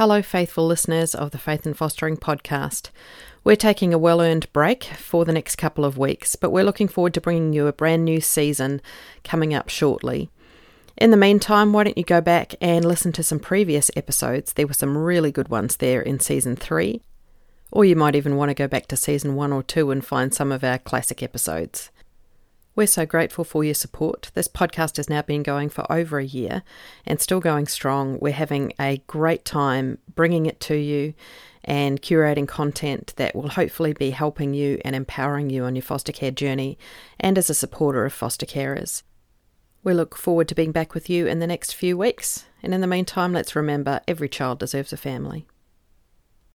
Hello, faithful listeners of the Faith and Fostering podcast. We're taking a well earned break for the next couple of weeks, but we're looking forward to bringing you a brand new season coming up shortly. In the meantime, why don't you go back and listen to some previous episodes? There were some really good ones there in season three. Or you might even want to go back to season one or two and find some of our classic episodes. We're so grateful for your support. This podcast has now been going for over a year and still going strong. We're having a great time bringing it to you and curating content that will hopefully be helping you and empowering you on your foster care journey and as a supporter of foster carers. We look forward to being back with you in the next few weeks. And in the meantime, let's remember every child deserves a family.